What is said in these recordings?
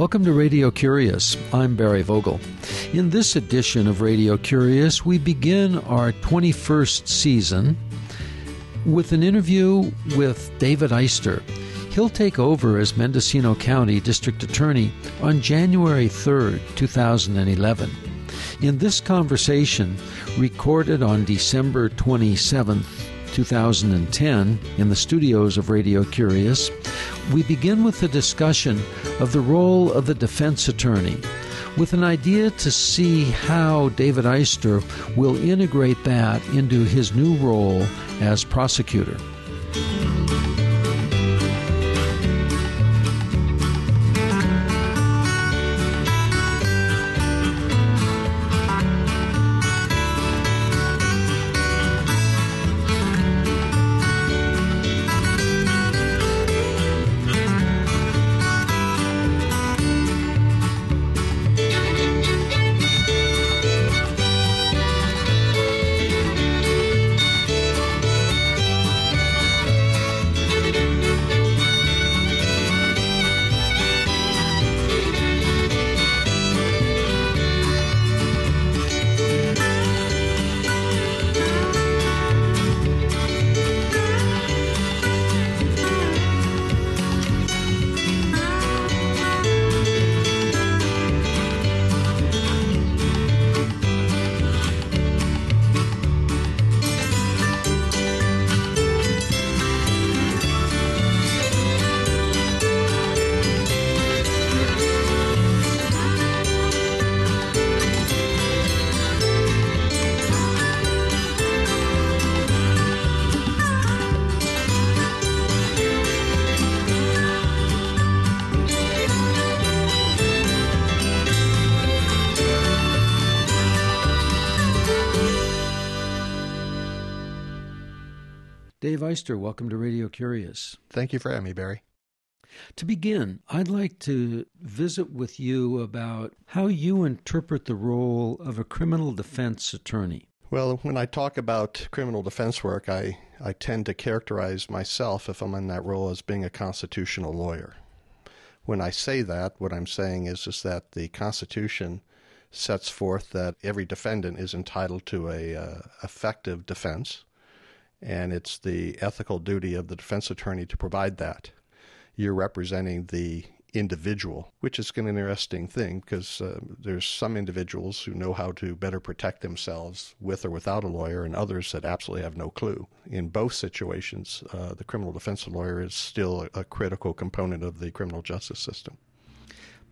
Welcome to Radio Curious. I'm Barry Vogel. In this edition of Radio Curious, we begin our 21st season with an interview with David Eyster. He'll take over as Mendocino County District Attorney on January 3rd, 2011. In this conversation, recorded on December 27th, 2010, in the studios of Radio Curious, we begin with a discussion of the role of the defense attorney, with an idea to see how David Eyster will integrate that into his new role as prosecutor. Dave welcome to Radio Curious. Thank you for having me, Barry. To begin, I'd like to visit with you about how you interpret the role of a criminal defense attorney. Well, when I talk about criminal defense work, I, I tend to characterize myself, if I'm in that role, as being a constitutional lawyer. When I say that, what I'm saying is, is that the Constitution sets forth that every defendant is entitled to a uh, effective defense and it's the ethical duty of the defense attorney to provide that. You're representing the individual, which is an interesting thing because uh, there's some individuals who know how to better protect themselves with or without a lawyer, and others that absolutely have no clue. In both situations, uh, the criminal defense lawyer is still a, a critical component of the criminal justice system.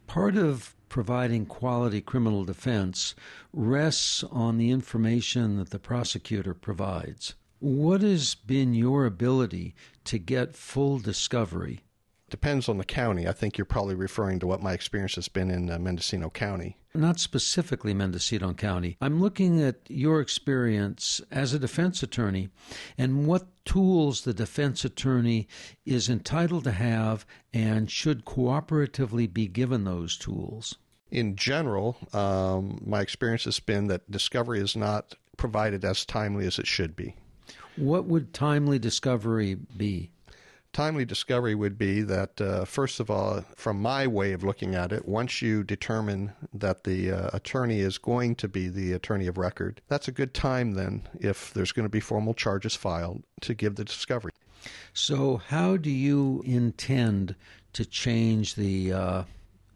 Part of providing quality criminal defense rests on the information that the prosecutor provides. What has been your ability to get full discovery? Depends on the county. I think you're probably referring to what my experience has been in uh, Mendocino County. Not specifically Mendocino County. I'm looking at your experience as a defense attorney and what tools the defense attorney is entitled to have and should cooperatively be given those tools. In general, um, my experience has been that discovery is not provided as timely as it should be. What would timely discovery be? Timely discovery would be that, uh, first of all, from my way of looking at it, once you determine that the uh, attorney is going to be the attorney of record, that's a good time then, if there's going to be formal charges filed, to give the discovery. So, how do you intend to change the uh,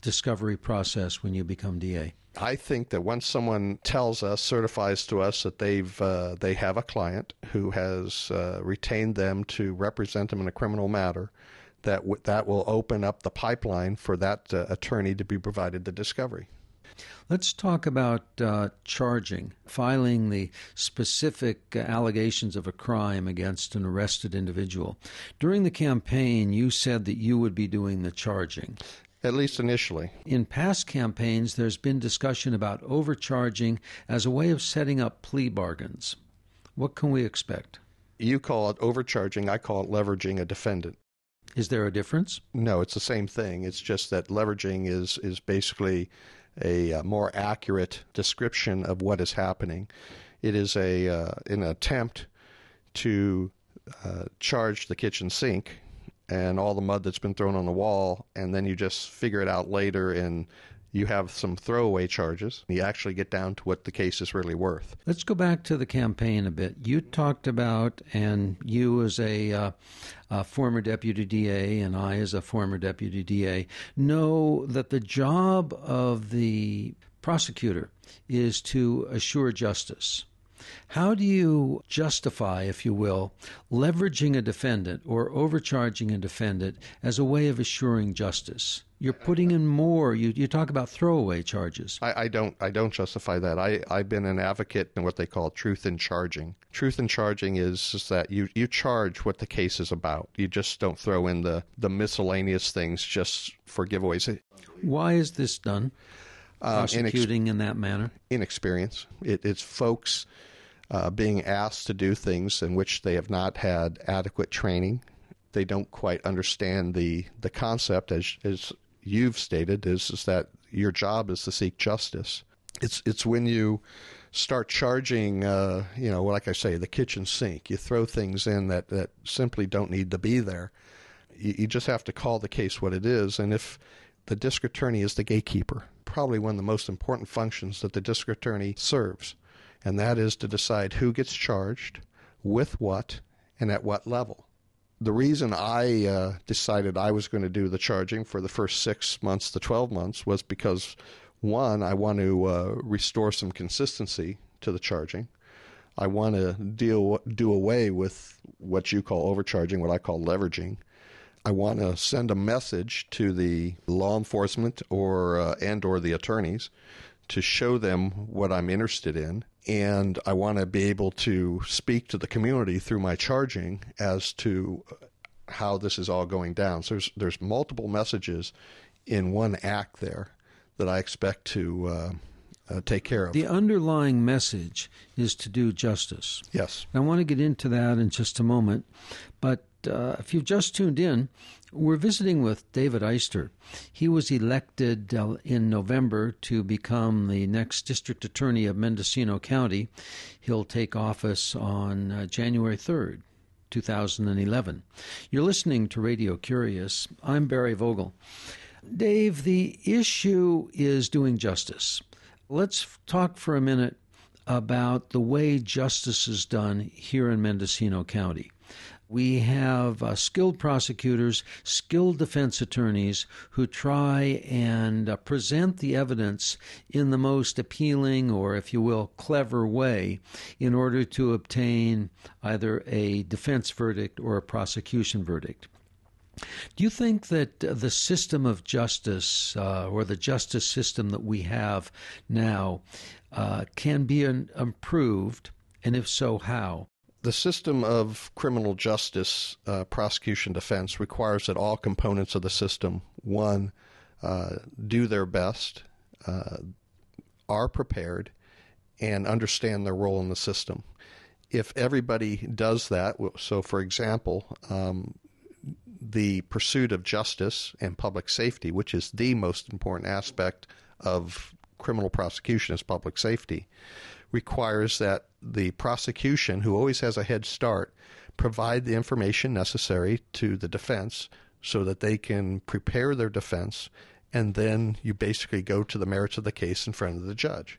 discovery process when you become DA? I think that once someone tells us, certifies to us that they've uh, they have a client who has uh, retained them to represent them in a criminal matter, that w- that will open up the pipeline for that uh, attorney to be provided the discovery. Let's talk about uh, charging, filing the specific allegations of a crime against an arrested individual. During the campaign, you said that you would be doing the charging at least initially. In past campaigns, there's been discussion about overcharging as a way of setting up plea bargains. What can we expect? You call it overcharging, I call it leveraging a defendant. Is there a difference? No, it's the same thing. It's just that leveraging is, is basically a, a uh, more accurate description of what is happening. It is a uh, an attempt to uh, charge the kitchen sink and all the mud that's been thrown on the wall, and then you just figure it out later and you have some throwaway charges. You actually get down to what the case is really worth. Let's go back to the campaign a bit. You talked about, and you as a, uh, a, former deputy DA, and I as a former deputy DA, know that the job of the prosecutor is to assure justice. How do you justify, if you will, leveraging a defendant or overcharging a defendant as a way of assuring justice? You're putting in more. You, you talk about throwaway charges. I, I don't I don't justify that. I, I've been an advocate in what they call truth in charging. Truth in charging is, is that you, you charge what the case is about. You just don't throw in the, the miscellaneous things just for giveaways. Why is this done? Uh, prosecuting in, ex- in that manner? Inexperience. It, it's folks uh, being asked to do things in which they have not had adequate training. They don't quite understand the, the concept, as, as you've stated, is, is that your job is to seek justice. It's, it's when you start charging, uh, you know, like I say, the kitchen sink. You throw things in that, that simply don't need to be there. You, you just have to call the case what it is. And if the district attorney is the gatekeeper, probably one of the most important functions that the district attorney serves and that is to decide who gets charged, with what, and at what level. The reason I uh, decided I was going to do the charging for the first six months to 12 months was because, one, I want to uh, restore some consistency to the charging. I want to deal do away with what you call overcharging, what I call leveraging. I want to send a message to the law enforcement or uh, and or the attorneys to show them what I'm interested in and I want to be able to speak to the community through my charging as to how this is all going down. So there's there's multiple messages in one act there that I expect to uh, uh, take care of. The underlying message is to do justice. Yes. I want to get into that in just a moment, but uh, if you've just tuned in, we're visiting with David Eyster. He was elected uh, in November to become the next district attorney of Mendocino County. He'll take office on uh, January 3rd. 2011. You're listening to Radio Curious. I'm Barry Vogel. Dave, the issue is doing justice. Let's talk for a minute about the way justice is done here in Mendocino County. We have uh, skilled prosecutors, skilled defense attorneys who try and uh, present the evidence in the most appealing or, if you will, clever way in order to obtain either a defense verdict or a prosecution verdict. Do you think that the system of justice uh, or the justice system that we have now uh, can be an, improved? And if so, how? The system of criminal justice, uh, prosecution, defense requires that all components of the system, one, uh, do their best, uh, are prepared, and understand their role in the system. If everybody does that, so for example, um, the pursuit of justice and public safety, which is the most important aspect of criminal prosecution, is public safety requires that the prosecution, who always has a head start, provide the information necessary to the defense so that they can prepare their defense, and then you basically go to the merits of the case in front of the judge.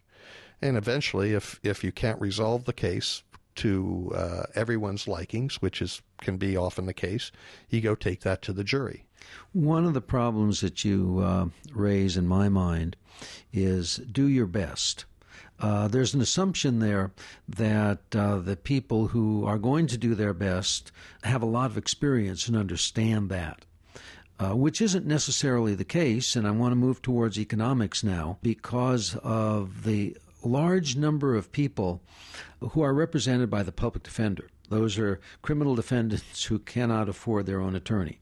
And eventually, if, if you can't resolve the case to uh, everyone's likings, which is can be often the case, you go take that to the jury. One of the problems that you uh, raise in my mind is do your best. Uh, there's an assumption there that uh, the people who are going to do their best have a lot of experience and understand that. Uh, which isn't necessarily the case, and I want to move towards economics now because of the large number of people who are represented by the public defender. Those are criminal defendants who cannot afford their own attorney.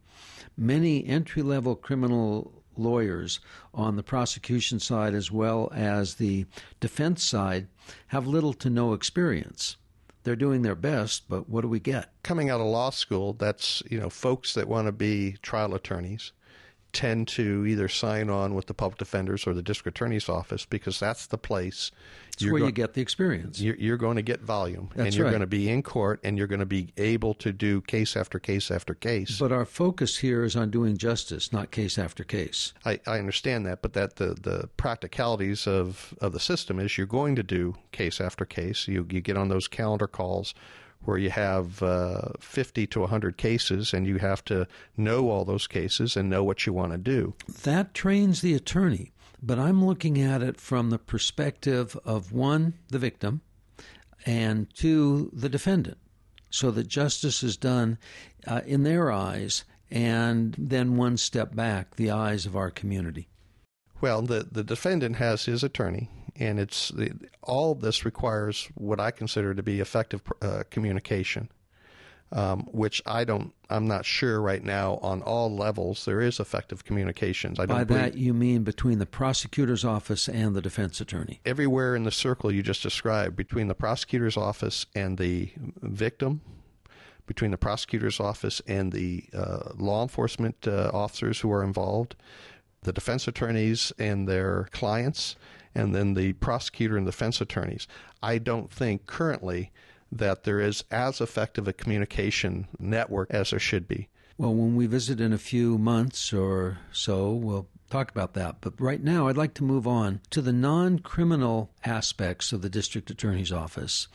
Many entry level criminal lawyers on the prosecution side as well as the defense side have little to no experience. They're doing their best, but what do we get? Coming out of law school, that's, you know, folks that want to be trial attorneys tend to either sign on with the public defenders or the district attorney's office because that's the place it's where go- you get the experience. You're, you're going to get volume, that's and you're right. going to be in court, and you're going to be able to do case after case after case. But our focus here is on doing justice, not case after case. I, I understand that, but that the, the practicalities of, of the system is you're going to do case after case. You you get on those calendar calls where you have uh, 50 to 100 cases and you have to know all those cases and know what you want to do. That trains the attorney, but I'm looking at it from the perspective of one, the victim, and two, the defendant, so that justice is done uh, in their eyes and then one step back, the eyes of our community. Well, the, the defendant has his attorney, and it's the, all this requires what I consider to be effective uh, communication, um, which I don't. I'm not sure right now on all levels there is effective communications. I don't. By that you mean between the prosecutor's office and the defense attorney? Everywhere in the circle you just described, between the prosecutor's office and the victim, between the prosecutor's office and the uh, law enforcement uh, officers who are involved the defense attorneys and their clients, and then the prosecutor and defense attorneys. I don't think currently that there is as effective a communication network as there should be. Well, when we visit in a few months or so, we'll talk about that. But right now, I'd like to move on to the non criminal aspects of the district attorney's office,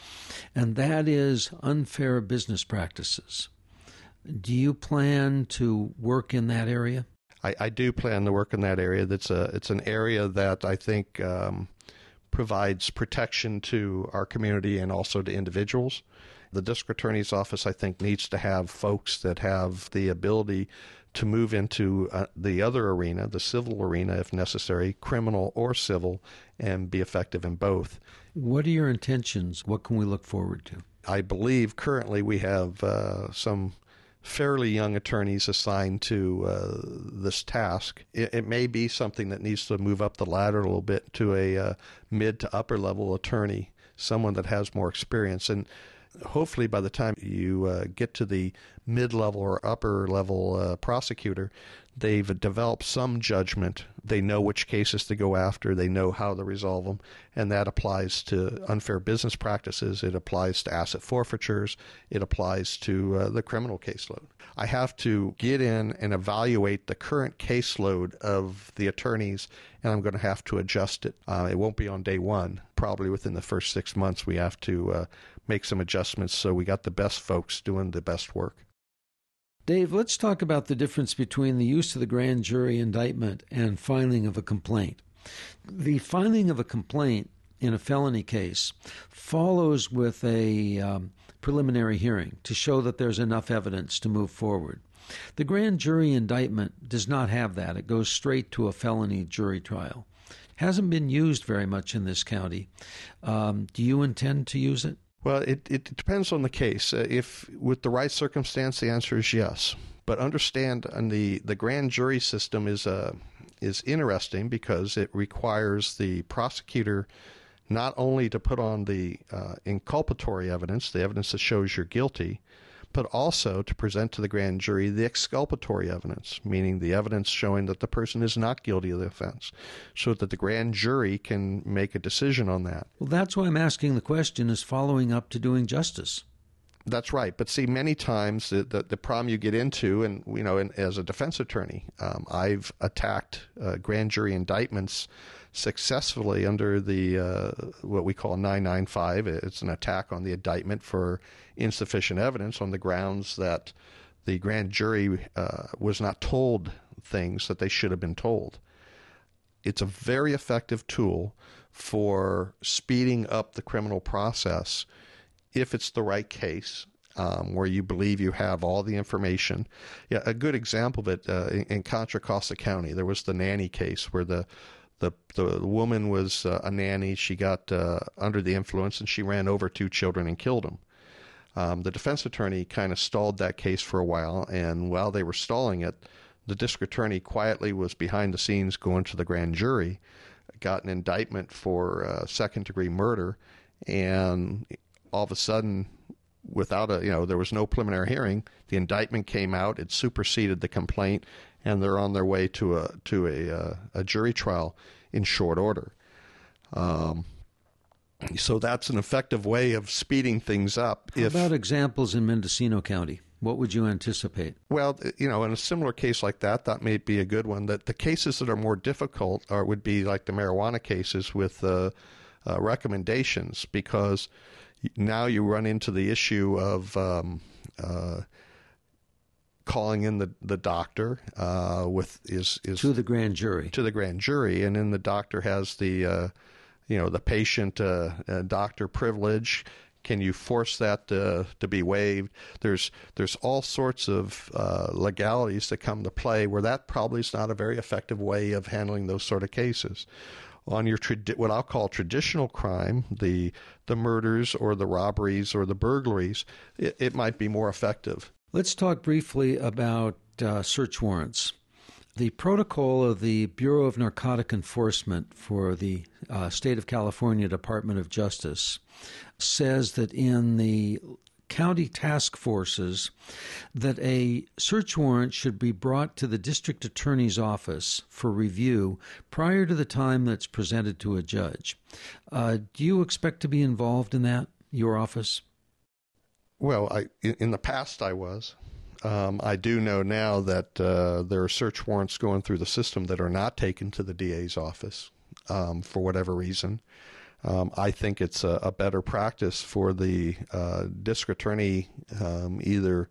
and that is unfair business practices. Do you plan to work in that area? I, I do plan to work in that area. That's a it's an area that I think um, provides protection to our community and also to individuals. The district attorney's office, I think, needs to have folks that have the ability to move into uh, the other arena, the civil arena, if necessary, criminal or civil, and be effective in both. What are your intentions? What can we look forward to? I believe currently we have uh, some fairly young attorneys assigned to uh, this task. It, it, may be something that needs to move up the ladder a little bit to a uh, mid to upper level attorney, someone that has more experience. And hopefully, by the time you uh, get to the mid level or upper level uh, prosecutor, they've developed some judgment. They know which cases to go after, they know how to resolve them, and that applies to unfair business practices, it applies to asset forfeitures, it applies to uh, the criminal caseload. I have to get in and evaluate the current caseload of the attorneys, and I'm going to have to adjust it. Uh, it won't be on day one. Probably within the first six months, we have to uh, make some adjustments so we got the best folks doing the best work. Dave, let's talk about the difference between the use of the grand jury indictment and filing of a complaint. The filing of a complaint in a felony case follows with a um, preliminary hearing to show that there's enough evidence to move forward. The grand jury indictment does not have that. It goes straight to a felony jury trial. Hasn't been used very much in this county. Um, do you intend to use it? Well, it, it depends on the case. Uh, if with the right circumstance, the answer is yes. But understand, and the, the grand jury system is uh, is interesting because it requires the prosecutor not only to put on the uh, inculpatory evidence, the evidence that shows you're guilty, but also to present to the grand jury the exculpatory evidence, meaning the evidence showing that the person is not guilty of the offense, so that the grand jury can make a decision on that. Well, that's why I'm asking the question is following up to doing justice. That's right. But see, many times the, the, the problem you get into, and you know, and as a defense attorney, um, I've attacked uh, grand jury indictments successfully under the uh, what we call 995. It's an attack on the indictment for insufficient evidence on the grounds that the grand jury uh, was not told things that they should have been told. It's a very effective tool for speeding up the criminal process if it's the right case um, where you believe you have all the information. Yeah, a good example of it uh, in, in, Contra Costa County, there was the nanny case where the the the woman was uh, a nanny. She got uh, under the influence and she ran over two children and killed them. Um, the defense attorney kind of stalled that case for a while, and while they were stalling it, the district attorney quietly was behind the scenes going to the grand jury, got an indictment for uh, second degree murder, and all of a sudden without a you know there was no preliminary hearing. The indictment came out, it superseded the complaint, and they're on their way to a to a uh, a jury trial in short order. Um, so that's an effective way of speeding things up. How if, about examples in Mendocino County? What would you anticipate? Well, you know, in a similar case like that, that may be a good one. That the cases that are more difficult are would be like the marijuana cases with uh, uh, recommendations because now you run into the issue of um, uh, calling in the the doctor uh, with is is to the grand jury to the grand jury, and then the doctor has the uh, you know the patient uh, uh, doctor privilege. Can you force that to, to be waived? There's there's all sorts of uh, legalities that come to play where that probably is not a very effective way of handling those sort of cases on your what I'll call traditional crime, the the murders or the robberies or the burglaries, it, it might be more effective. Let's talk briefly about uh, search warrants. The protocol of the Bureau of Narcotic Enforcement for the uh, State of California Department of Justice says that in the county task forces that a search warrant should be brought to the district attorney's office for review prior to the time that's presented to a judge. Uh, do you expect to be involved in that, your office? Well, I, in the past I was. Um, I do know now that uh, there are search warrants going through the system that are not taken to the DA's office um, for whatever reason. Um, I think it's a, a, better practice for the uh, district attorney, um, either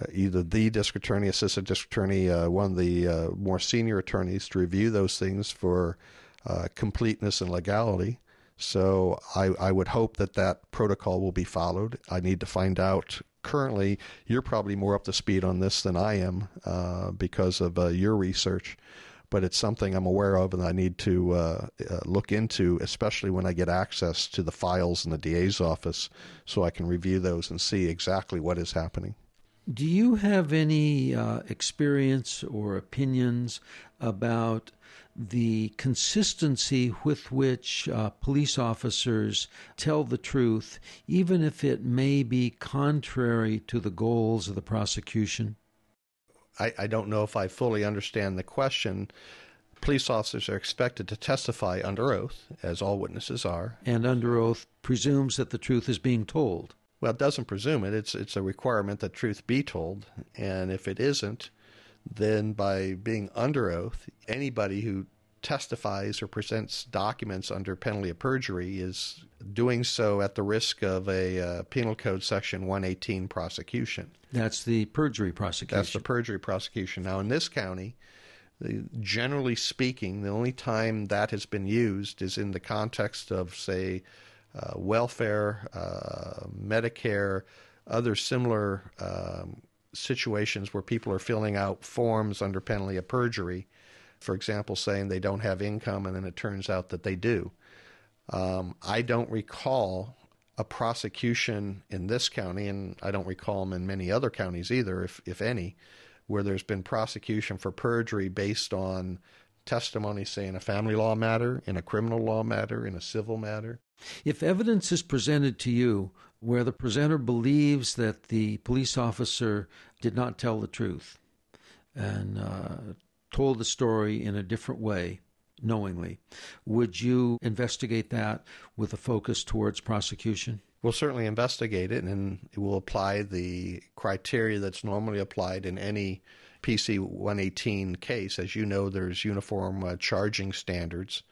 uh, either the district attorney, assistant district attorney, uh, one of the uh, more senior attorneys, to review those things for uh, completeness and legality. So I, I would hope that that protocol will be followed. I need to find out. Currently, you're probably more up to speed on this than I am uh, because of your research but it's something I'm aware of and I need to uh, uh, look into, especially when I get access to the files in the DA's office so I can review those and see exactly what is happening. Do you have any uh, experience or opinions about the consistency with which uh, police officers tell the truth, even if it may be contrary to the goals of the prosecution? I, I don't know if I fully understand the question. Police officers are expected to testify under oath, as all witnesses are. And under oath presumes that the truth is being told. Well, it doesn't presume it. It's it's a requirement that truth be told, and if it isn't, then by being under oath, anybody who testifies or presents documents under penalty of perjury is doing so at the risk of a uh, Penal Code Section 118 prosecution. That's the perjury prosecution. That's the perjury prosecution. Now, in this county, generally speaking, the only time that has been used is in the context of, say, uh, welfare, uh, Medicare, other similar um, situations where people are filling out forms under penalty of perjury for example, saying they don't have income and then it turns out that they do. Um, I don't recall a prosecution in this county, and I don't recall them in many other counties either, if, if any, where there's been prosecution for perjury based on testimony, say, in a family law matter, in a criminal law matter, in a civil matter. If evidence is presented to you where the presenter believes that the police officer did not tell the truth and uh, told the story in a different way, knowingly, would you investigate that with a focus towards prosecution? We'll certainly investigate it and we'll apply the criteria that's normally applied in any PC 118 case. As you know, there's uniform uh, charging standards.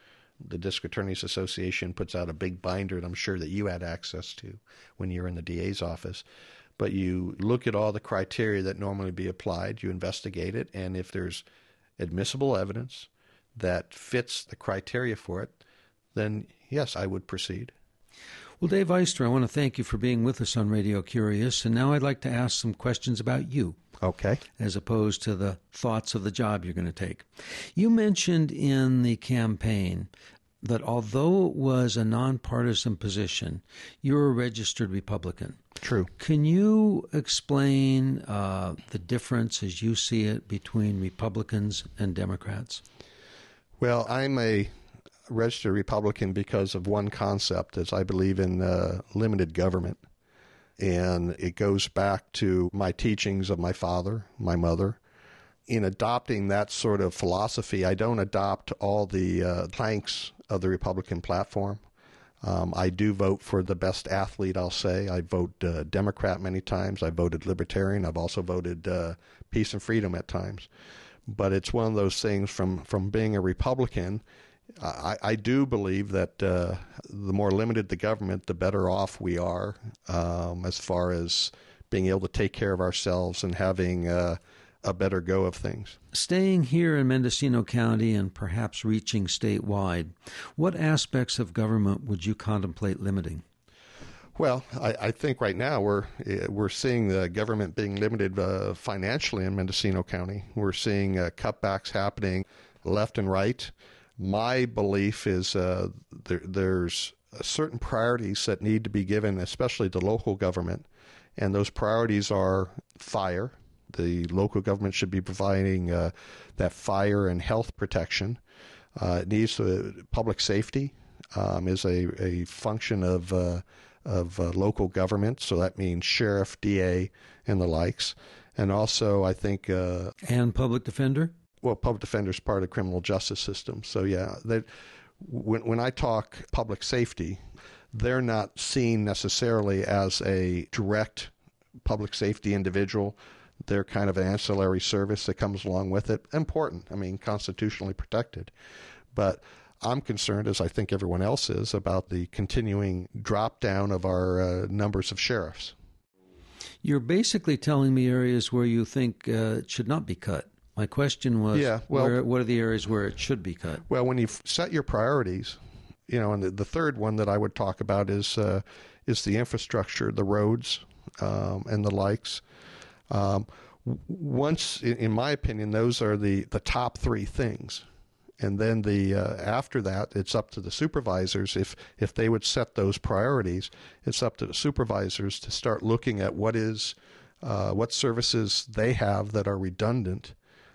The District Attorneys Association puts out a big binder that I'm sure that you had access to when you're in the DA's office. But you look at all the criteria that normally be applied, you investigate it, and if there's admissible evidence that fits the criteria for it, then yes, I would proceed. Well, Dave Eyster, I want to thank you for being with us on Radio Curious. And now I'd like to ask some questions about you. Okay. As opposed to the thoughts of the job you're going to take. You mentioned in the campaign that although it was a nonpartisan position, you're a registered Republican. True. Can you explain uh, the difference as you see it between Republicans and Democrats? Well, I'm a registered Republican because of one concept, as I believe in uh, limited government. And it goes back to my teachings of my father, my mother. In adopting that sort of philosophy, I don't adopt all the uh, planks of the Republican platform. Um, I do vote for the best athlete, I'll say. I vote uh, Democrat many times. I voted Libertarian. I've also voted uh, Peace and Freedom at times. But it's one of those things from, from being a Republican. I, I do believe that uh, the more limited the government, the better off we are um, as far as being able to take care of ourselves and having uh, a better go of things. Staying here in Mendocino County and perhaps reaching statewide, what aspects of government would you contemplate limiting? Well, I, I, think right now we're we're seeing the government being limited uh, financially in Mendocino County. We're seeing uh, cutbacks happening left and right. My belief is uh, there, there's certain priorities that need to be given, especially to local government, and those priorities are fire, the local government should be providing uh, that fire and health protection. Uh, it needs public safety um, is a, a function of uh, of uh, local government, so that means sheriff, DA, and the likes, and also I think uh, and public defender. Well, public defender is part of the criminal justice system, so yeah, that when when I talk public safety, they're not seen necessarily as a direct public safety individual they're kind of an ancillary service that comes along with it. Important, I mean, constitutionally protected. But I'm concerned, as I think everyone else is, about the continuing drop down of our uh, numbers of sheriffs. You're basically telling me areas where you think uh, it should not be cut. My question was, yeah, well, where, what are the areas where it should be cut? Well, when you set your priorities, you know, and the, the third one that I would talk about is uh, is the infrastructure, the roads, um, and the likes. Um, once, in my opinion, those are the, the top three things. And then the uh, after that, it's up to the supervisors. If if they would set those priorities, it's up to the supervisors to start looking at what is uh, what services they have that are redundant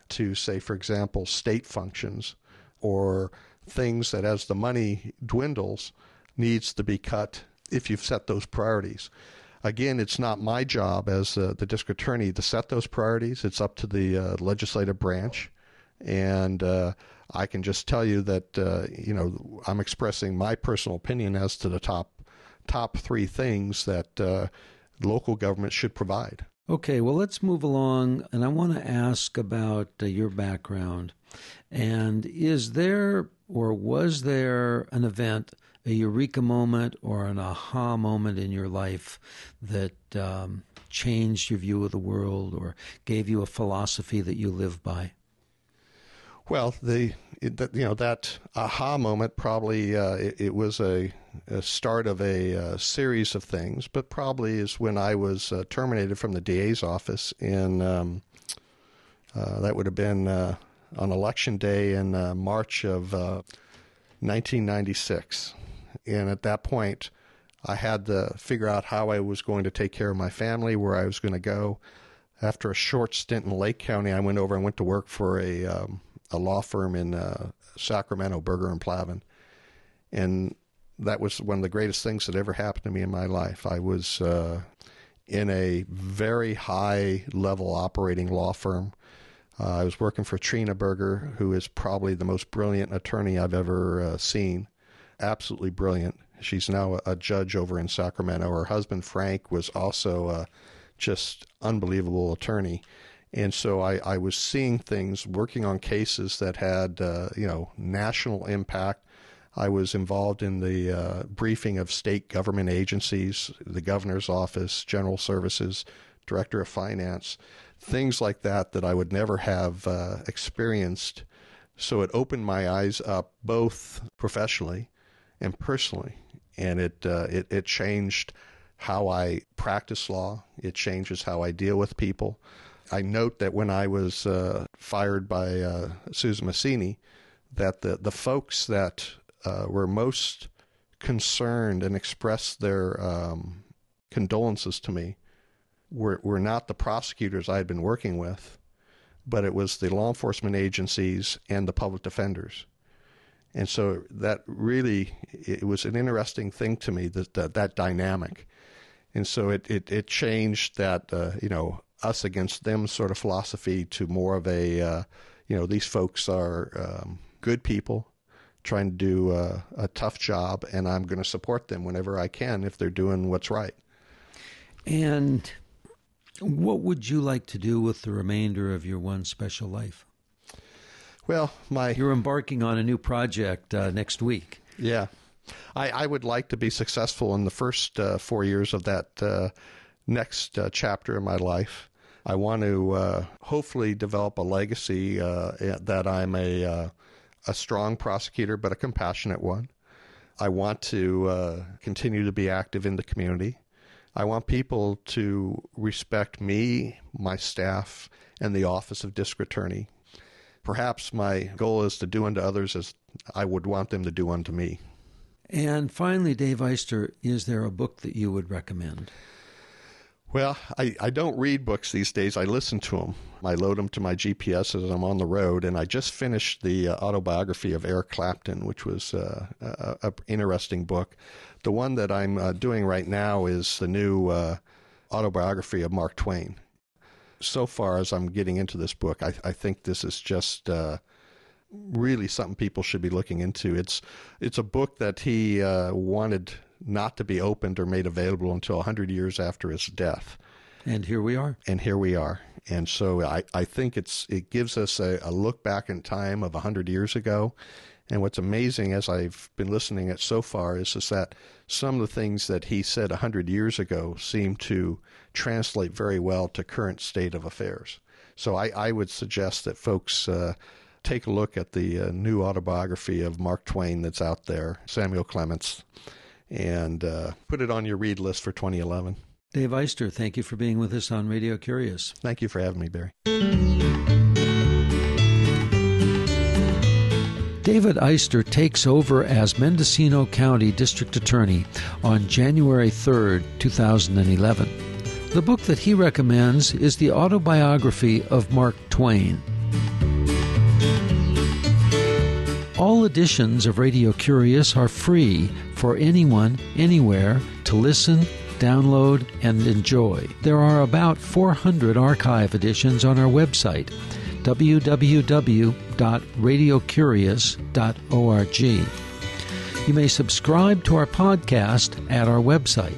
to, say, for example, state functions or things that, as the money dwindles, needs to be cut if you've set those priorities again, it's not my job as uh, the district attorney to set those priorities. It's up to the uh, legislative branch, and uh, I can just tell you that uh, you know I'm expressing my personal opinion as to the top top three things that uh, local government should provide. Okay, well, let's move along, and I want to ask about uh, your background. And is there or was there an event a eureka moment or an aha moment in your life that um, changed your view of the world or gave you a philosophy that you live by? Well, the it, you know that aha moment probably uh, it, it, was a, a, start of a, uh, series of things, but probably is when I was uh, terminated from the DA's office in um, uh, that would have been uh, on election day in March of 1996 and at that point, I had to figure out how I was going to take care of my family, where I was going to go. After a short stint in Lake County, I went over and went to work for a um, a law firm in uh, Sacramento, Burger and Plavan, and that was one of the greatest things that ever happened to me in my life. I was uh, in a very high level operating law firm. Uh, I was working for Trena Burger, who is probably the most brilliant attorney I've ever uh, seen absolutely brilliant. She's now a judge over in Sacramento. Her husband Frank was also a just unbelievable attorney, and so I, I was seeing things, working on cases that had uh, you know national impact. I was involved in the uh, briefing of state government agencies, the governor's office, general services, director of finance, things like that that I would never have uh, experienced. So it opened my eyes up both professionally and personally, and it uh, it, it changed how I practice law. It changes how I deal with people. I note that when I was uh, fired by uh, Susan Massini, that the the folks that uh, were most concerned and expressed their um, condolences to me were were not the prosecutors I had been working with, but it was the law enforcement agencies and the public defenders. And so that really it was an interesting thing to me that that, that dynamic. And so it, it, it changed that, uh, you know, us against them sort of philosophy to more of a, uh, you know, these folks are um, good people trying to do a, a tough job, and I'm going to support them whenever I can if they're doing what's right. And what would you like to do with the remainder of your one special life? Well, my you're embarking on a new project uh, next week. Yeah, I, I, would like to be successful in the first uh, four years of that uh, next uh, chapter in my life. I want to uh, hopefully develop a legacy uh, that I'm a a strong prosecutor, but a compassionate one. I want to continue to be active in the community. I want people to respect me, my staff, and the office of district attorney. Perhaps my goal is to do unto others as I would want them to do unto me. And finally, Dave Eyster, is there a book that you would recommend? Well, I, I don't read books these days. I listen to them. I load them to my GPS as I'm on the road. And I just finished the uh, autobiography of Eric Clapton, which was uh, an interesting book. The one that I'm uh, doing right now is the new uh, autobiography of Mark Twain. So far as I'm getting into this book, I, I think this is just uh, really something people should be looking into. It's it's a book that he uh, wanted not to be opened or made available until 100 years after his death. And here we are. And here we are. And so I, I think it's it gives us a, a look back in time of 100 years ago and what's amazing as I've been listening it so far is, is that some of the things that he said 100 years ago seem to translate very well to current state of affairs. So I, I would suggest that folks uh, take a look at the uh, new autobiography of Mark Twain that's out there, Samuel Clemens, and uh, put it on your read list for 2011. Dave Eyster, thank you for being with us on Radio Curious. Thank you for having me, Barry. David Eyster takes over as Mendocino County District Attorney on January 3, 2011. The book that he recommends is the autobiography of Mark Twain. All editions of Radio Curious are free for anyone, anywhere to listen, download, and enjoy. There are about 400 archive editions on our website www.radiocurious.org. You may subscribe to our podcast at our website.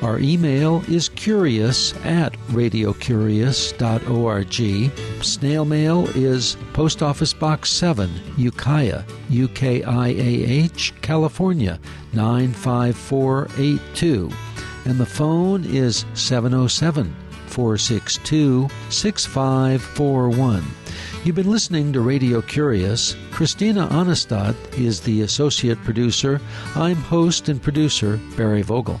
Our email is curious at radiocurious.org. Snail mail is Post Office Box 7, Ukiah, U K I A H, California 95482. And the phone is 707 462 6541. You've been listening to Radio Curious. Christina Aanestad is the associate producer. I'm host and producer Barry Vogel.